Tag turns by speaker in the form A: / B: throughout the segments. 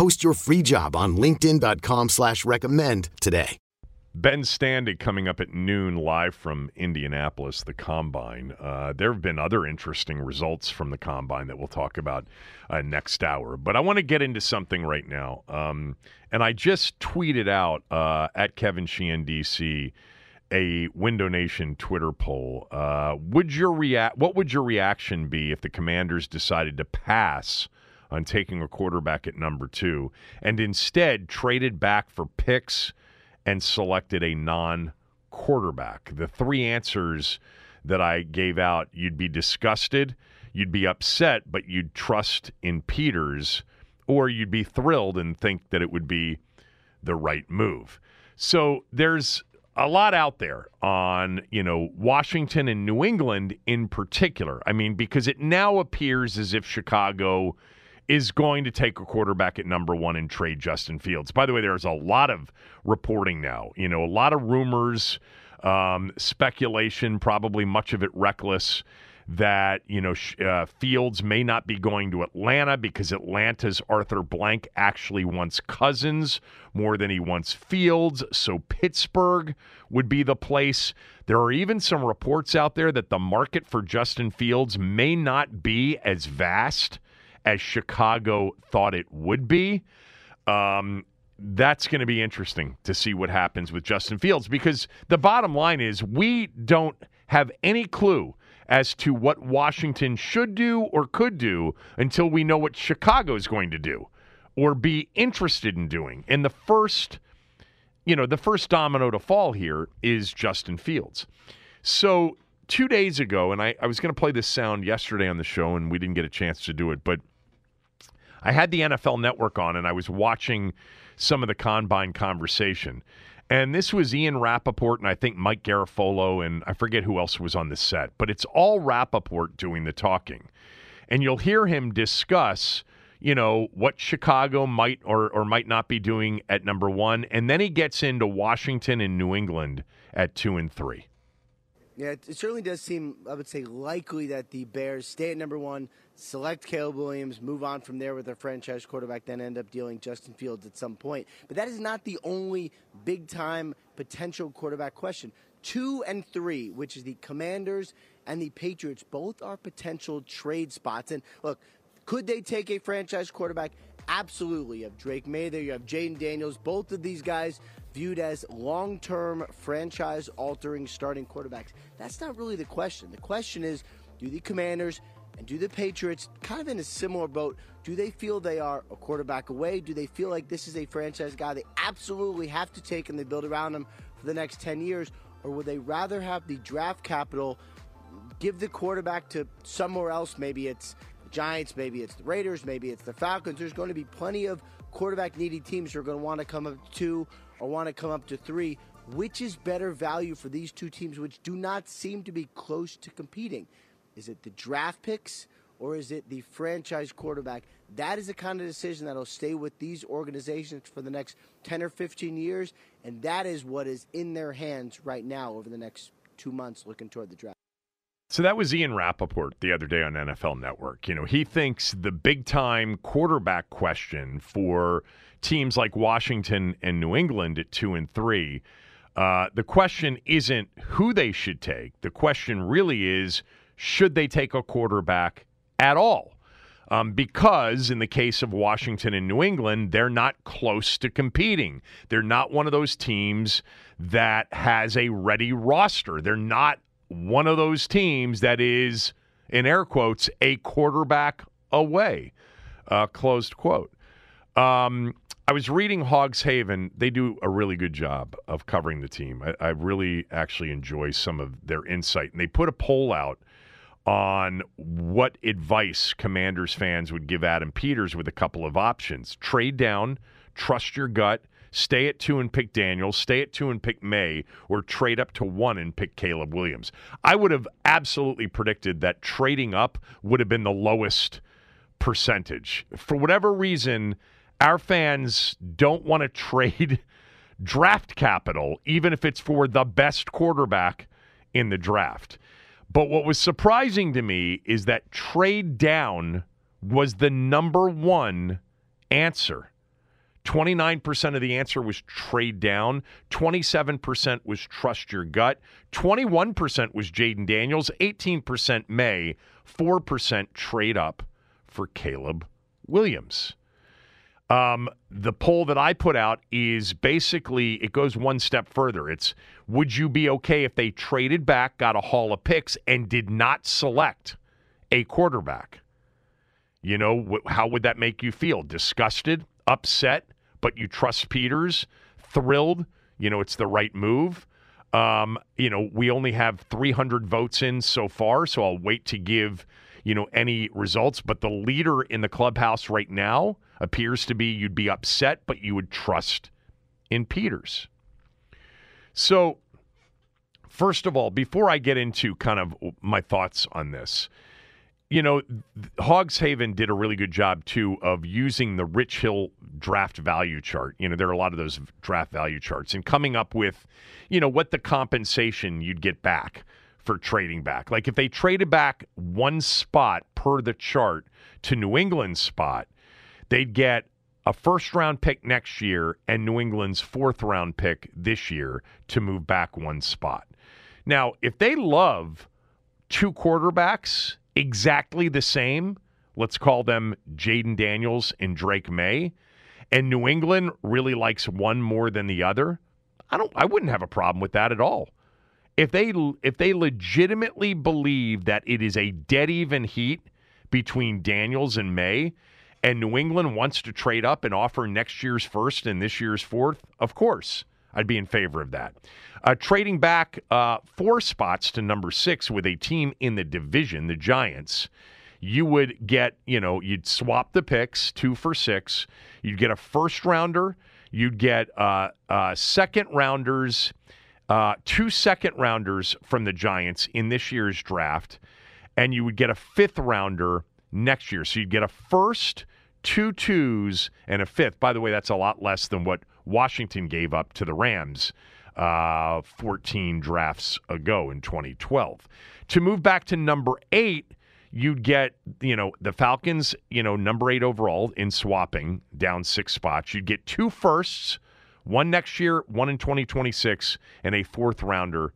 A: Post your free job on linkedin.com slash recommend today.
B: Ben Standig coming up at noon live from Indianapolis, the Combine. Uh, there have been other interesting results from the Combine that we'll talk about uh, next hour. But I want to get into something right now. Um, and I just tweeted out uh, at Kevin Sheehan, DC, a Window Nation Twitter poll. Uh, would your react? What would your reaction be if the Commanders decided to pass on taking a quarterback at number two and instead traded back for picks and selected a non-quarterback? The three answers that I gave out: you'd be disgusted, you'd be upset, but you'd trust in Peters, or you'd be thrilled and think that it would be the right move. So there's a lot out there on, you know, Washington and New England in particular. I mean, because it now appears as if Chicago is going to take a quarterback at number one and trade Justin Fields. By the way, there's a lot of reporting now, you know, a lot of rumors, um, speculation, probably much of it reckless that you know uh, Fields may not be going to Atlanta because Atlanta's Arthur Blank actually wants Cousins more than he wants Fields, so Pittsburgh would be the place. There are even some reports out there that the market for Justin Fields may not be as vast as Chicago thought it would be. Um, that's going to be interesting to see what happens with Justin Fields because the bottom line is we don't have any clue as to what Washington should do or could do until we know what Chicago is going to do or be interested in doing. And the first, you know, the first domino to fall here is Justin Fields. So two days ago, and I, I was going to play this sound yesterday on the show, and we didn't get a chance to do it, but I had the NFL network on and I was watching some of the combine conversation. And this was Ian Rapoport and I think Mike Garafolo and I forget who else was on the set, but it's all Rapoport doing the talking. And you'll hear him discuss, you know, what Chicago might or, or might not be doing at number one. And then he gets into Washington and New England at two and three.
C: Yeah, it certainly does seem, I would say, likely that the Bears stay at number one, select Caleb Williams, move on from there with their franchise quarterback, then end up dealing Justin Fields at some point. But that is not the only big time potential quarterback question. Two and three, which is the Commanders and the Patriots, both are potential trade spots. And look, could they take a franchise quarterback? Absolutely. You have Drake Maye there, you have Jayden Daniels. Both of these guys viewed as long term franchise altering starting quarterbacks. That's not really the question. The question is do the Commanders and do the Patriots, kind of in a similar boat, do they feel they are a quarterback away? Do they feel like this is a franchise guy they absolutely have to take and they build around him for the next 10 years? Or would they rather have the draft capital, give the quarterback to somewhere else? Maybe it's Giants, maybe it's the Raiders, maybe it's the Falcons. There's going to be plenty of quarterback needy teams who are going to want to come up to two or want to come up to three. Which is better value for these two teams, which do not seem to be close to competing? Is it the draft picks or is it the franchise quarterback? That is the kind of decision that'll stay with these organizations for the next 10 or 15 years, and that is what is in their hands right now over the next two months looking toward the draft.
B: So that was Ian Rapoport the other day on NFL Network. You know, he thinks the big time quarterback question for teams like Washington and New England at two and three, uh, the question isn't who they should take. The question really is should they take a quarterback at all? Um, because in the case of Washington and New England, they're not close to competing. They're not one of those teams that has a ready roster. They're not one of those teams that is, in air quotes, a quarterback away. Uh, closed quote. Um, I was reading Hogs Haven. They do a really good job of covering the team. I, I really actually enjoy some of their insight. And they put a poll out on what advice Commanders fans would give Adam Peters with a couple of options trade down, trust your gut, stay at two and pick Daniels, stay at two and pick Maye, or trade up to one and pick Caleb Williams. I would have absolutely predicted that trading up would have been the lowest percentage. For whatever reason, our fans don't want to trade draft capital, even if it's for the best quarterback in the draft. But what was surprising to me is that trade down was the number one answer. 29% of the answer was trade down. 27% was trust your gut. 21% was Jayden Daniels. 18% Maye. 4% trade up for Caleb Williams. Um, the poll that I put out is basically it goes one step further. It's would you be okay if they traded back, got a haul of picks, and did not select a quarterback? You know, wh- how would that make you feel? Disgusted, upset, but you trust Peters, thrilled. You know, it's the right move. Um, you know, we only have 300 votes in so far, so I'll wait to give, you know, any results. But the leader in the clubhouse right now appears to be you'd be upset, but you would trust in Peters. So, first of all, before I get into kind of my thoughts on this, you know, Hogs Haven did a really good job too of using the Rich Hill draft value chart. You know, there are a lot of those draft value charts and coming up with, you know, what the compensation you'd get back for trading back. Like if they traded back one spot per the chart to New England's spot, they'd get a first round pick next year and New England's fourth round pick this year to move back one spot. Now, if they love two quarterbacks exactly the same, let's call them Jayden Daniels and Drake Maye, and New England really likes one more than the other, I don't I wouldn't have a problem with that at all. If they if they legitimately believe that it is a dead even heat between Daniels and Maye and New England wants to trade up and offer next year's first and this year's fourth, of course, I'd be in favor of that. Uh, trading back uh, four spots to number six with a team in the division, the Giants, you would get, you know, you'd swap the picks two for six. You'd get a first rounder. You'd get uh, uh second rounders, uh, two second rounders from the Giants in this year's draft, and you would get a fifth rounder next year. So you'd get a first, two twos, and a fifth. By the way, that's a lot less than what Washington gave up to the Rams uh, 14 drafts ago in 2012. To move back to number eight, you'd get, you know, the Falcons, you know, number eight overall in swapping down six spots. You'd get two firsts, one next year, one in 2026, and a fourth rounder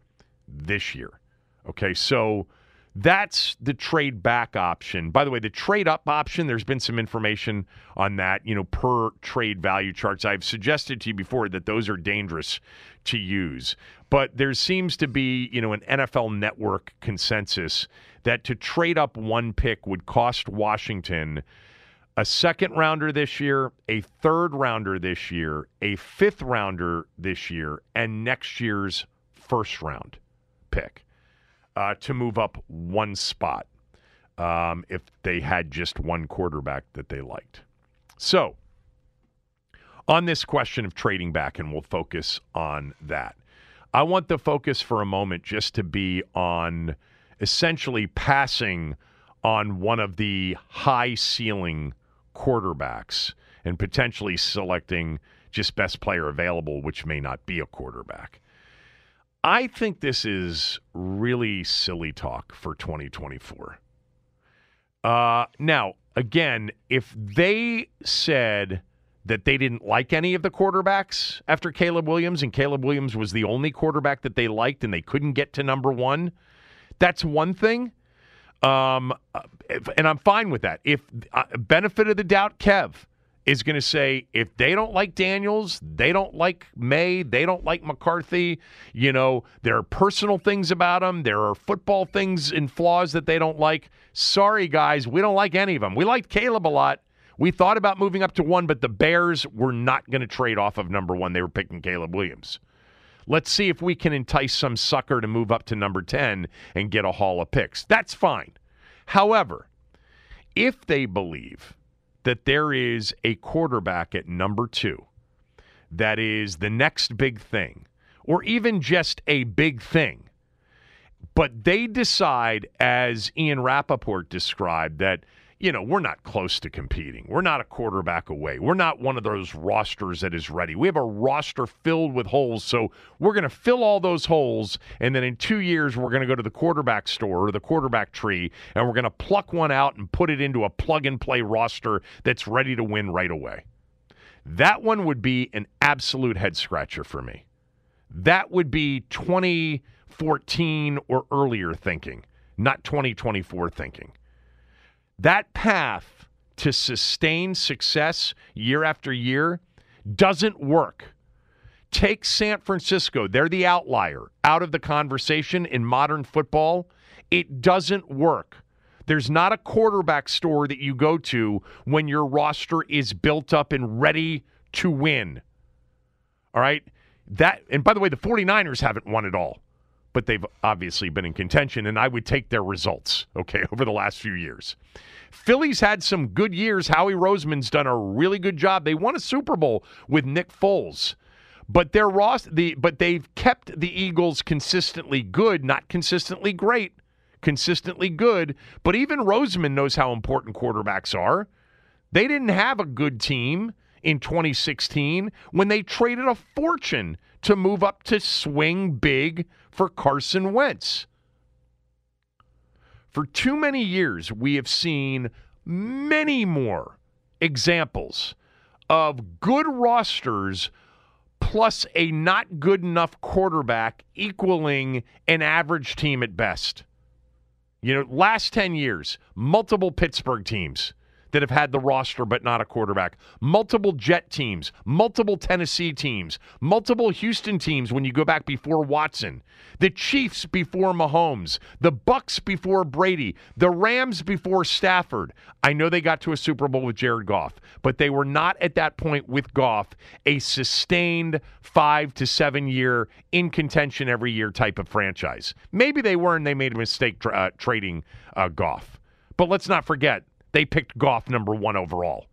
B: this year. Okay, so that's the trade back option. By the way, the trade up option, there's been some information on that, you know, per trade value charts. I've suggested to you before that those are dangerous to use. But there seems to be, you know, an NFL network consensus that to trade up one pick would cost Washington a second rounder this year, a third rounder this year, a fifth rounder this year, and next year's first round pick uh, to move up one spot um, if they had just one quarterback that they liked. So, on this question of trading back, and we'll focus on that. I want the focus for a moment just to be on essentially passing on one of the high ceiling quarterbacks and potentially selecting just best player available, which may not be a quarterback. I think this is really silly talk for 2024. Uh, now, again, if they said that they didn't like any of the quarterbacks after Caleb Williams, and Caleb Williams was the only quarterback that they liked, and they couldn't get to number one, that's one thing. Um, if, and I'm fine with that. If uh, benefit of the doubt, Kev, is going to say if they don't like Daniels, they don't like Maye, they don't like McCarthy, you know, there are personal things about them, there are football things and flaws that they don't like. Sorry, guys, we don't like any of them. We liked Caleb a lot. We thought about moving up to one, but the Bears were not going to trade off of number one. They were picking Caleb Williams. Let's see if we can entice some sucker to move up to number 10 and get a haul of picks. That's fine. However, if they believe that there is a quarterback at number two that is the next big thing, or even just a big thing. But they decide, as Ian Rapoport described, that you know, we're not close to competing. We're not a quarterback away. We're not one of those rosters that is ready. We have a roster filled with holes. So we're going to fill all those holes. And then in two years, we're going to go to the quarterback store or the quarterback tree and we're going to pluck one out and put it into a plug and play roster that's ready to win right away. That one would be an absolute head scratcher for me. That would be 2014 or earlier thinking, not 2024 thinking. That path to sustain success year after year doesn't work. Take San Francisco, they're the outlier out of the conversation in modern football. It doesn't work. There's not a quarterback store that you go to when your roster is built up and ready to win. All right? That and by the way, the 49ers haven't won it all, but they've obviously been in contention and I would take their results, okay, over the last few years. Philly's had some good years. Howie Roseman's done a really good job. They won a Super Bowl with Nick Foles. But their Ross the but they've kept the Eagles consistently good, not consistently great, consistently good. But even Roseman knows how important quarterbacks are. They didn't have a good team in 2016 when they traded a fortune to move up to swing big for Carson Wentz. For too many years, we have seen many more examples of good rosters plus a not good enough quarterback equaling an average team at best. You know, last 10 years, multiple Pittsburgh teams that have had the roster but not a quarterback. Multiple Jet teams, multiple Tennessee teams, multiple Houston teams when you go back before Watson. The Chiefs before Mahomes, the Bucs before Brady, the Rams before Stafford. I know they got to a Super Bowl with Jared Goff, but they were not at that point with Goff a sustained 5 to 7 year in contention every year type of franchise. Maybe they were and they made a mistake tra- uh, trading uh, Goff. But let's not forget they picked Goff number one overall.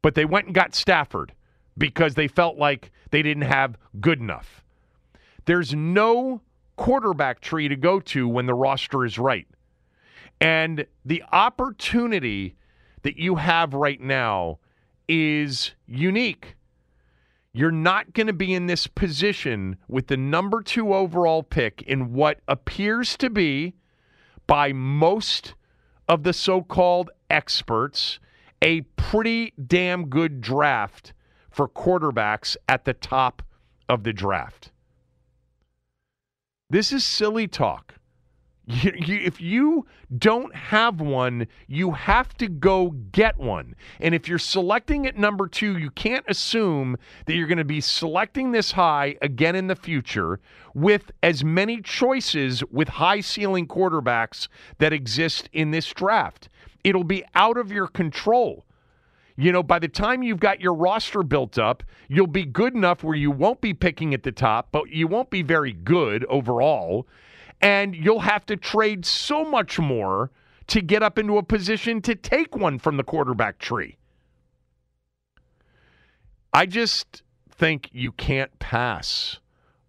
B: But they went and got Stafford because they felt like they didn't have good enough. There's no quarterback tree to go to when the roster is right. And the opportunity that you have right now is unique. You're not going to be in this position with the number two overall pick in what appears to be, by most of the so called experts, a pretty damn good draft for quarterbacks at the top of the draft. This is silly talk. You, you, if you don't have one, you have to go get one. And if you're selecting at number two, you can't assume that you're going to be selecting this high again in the future with as many choices with high ceiling quarterbacks that exist in this draft. It'll be out of your control. You know, by the time you've got your roster built up, you'll be good enough where you won't be picking at the top, but you won't be very good overall and you'll have to trade so much more to get up into a position to take one from the quarterback tree. I just think you can't pass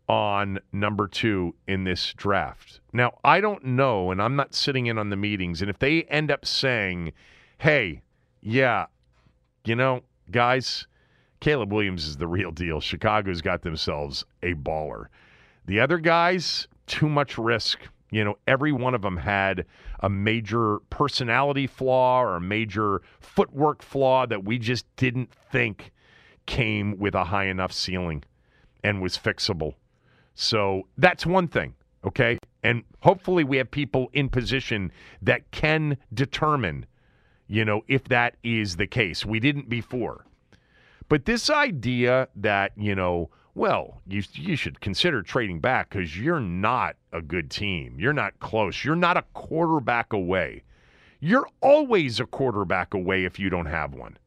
B: on number two in this draft. Now, I don't know, and I'm not sitting in on the meetings, and if they end up saying, hey, yeah, you know, guys, Caleb Williams is the real deal. Chicago's got themselves a baller. The other guys, too much risk. You know, every one of them had a major personality flaw or a major footwork flaw that we just didn't think came with a high enough ceiling and was fixable. So that's one thing, okay? And hopefully we have people in position that can determine, you know, if that is the case. We didn't before. But this idea that, you know, well, you you should consider trading back because you're not a good team. You're not close. You're not a quarterback away. You're always a quarterback away if you don't have one.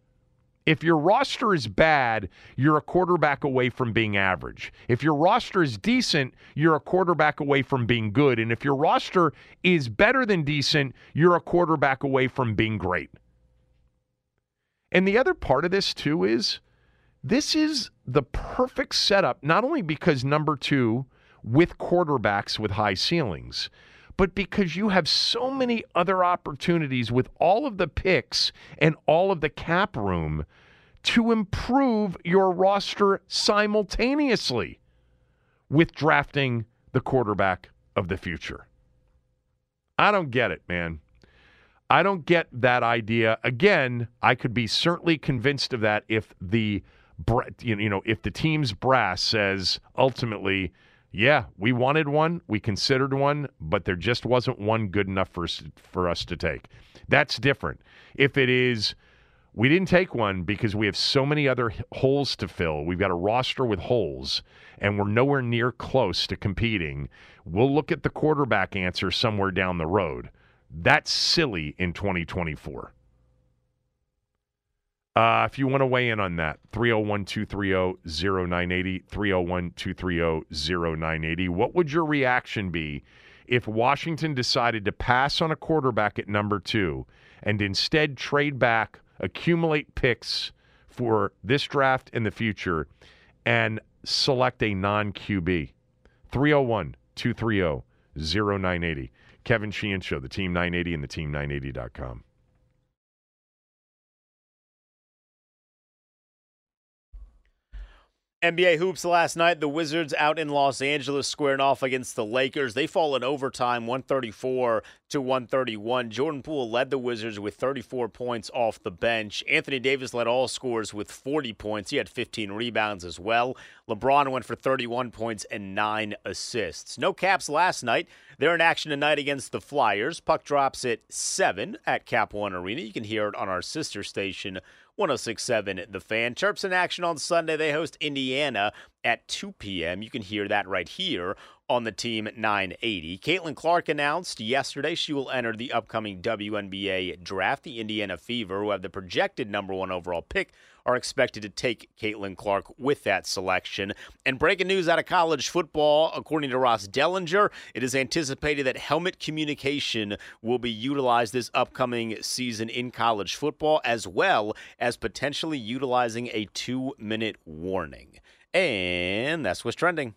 B: If your roster is bad, you're a quarterback away from being average. If your roster is decent, you're a quarterback away from being good. And if your roster is better than decent, you're a quarterback away from being great. And the other part of this, too, is this is the perfect setup, not only because number two with quarterbacks with high ceilings, but because you have so many other opportunities with all of the picks and all of the cap room to improve your roster simultaneously with drafting the quarterback of the future. I don't get it, man. I don't get that idea. Again, I could be certainly convinced of that if the you know, if the team's brass says ultimately, yeah, we wanted one, we considered one, but there just wasn't one good enough for us, for us to take. That's different. If it is, we didn't take one because we have so many other holes to fill. We've got a roster with holes, and we're nowhere near close to competing. We'll look at the quarterback answer somewhere down the road. That's silly in 2024. Uh, if you want to weigh in on that, 301 230 0980, 301 230 0980. What would your reaction be if Washington decided to pass on a quarterback at number two and instead trade back, accumulate picks for this draft in the future, and select a non QB? 301 230 0980. Kevin Sheehan Show, the Team 980 and the Team980.com.
D: NBA hoops last night. The Wizards out in Los Angeles squaring off against the Lakers. They fall in overtime 134 to 131. Jordan Poole led the Wizards with 34 points off the bench. Anthony Davis led all scores with 40 points. He had 15 rebounds as well. LeBron went for 31 points and 9 assists. No caps last night. They're in action tonight against the Flyers. Puck drops at 7 at Cap One Arena. You can hear it on our sister station 1067 The Fan. Terps in action on Sunday. They host Indiana at 2 p.m. You can hear that right here on the Team 980. Caitlin Clark announced yesterday she will enter the upcoming WNBA draft. The Indiana Fever, who have the projected number one overall pick, are expected to take Caitlin Clark with that selection. And breaking news out of college football, according to Ross Dellinger, it is anticipated that helmet communication will be utilized this upcoming season in college football, as well as potentially utilizing a two minute warning. And that's what's trending.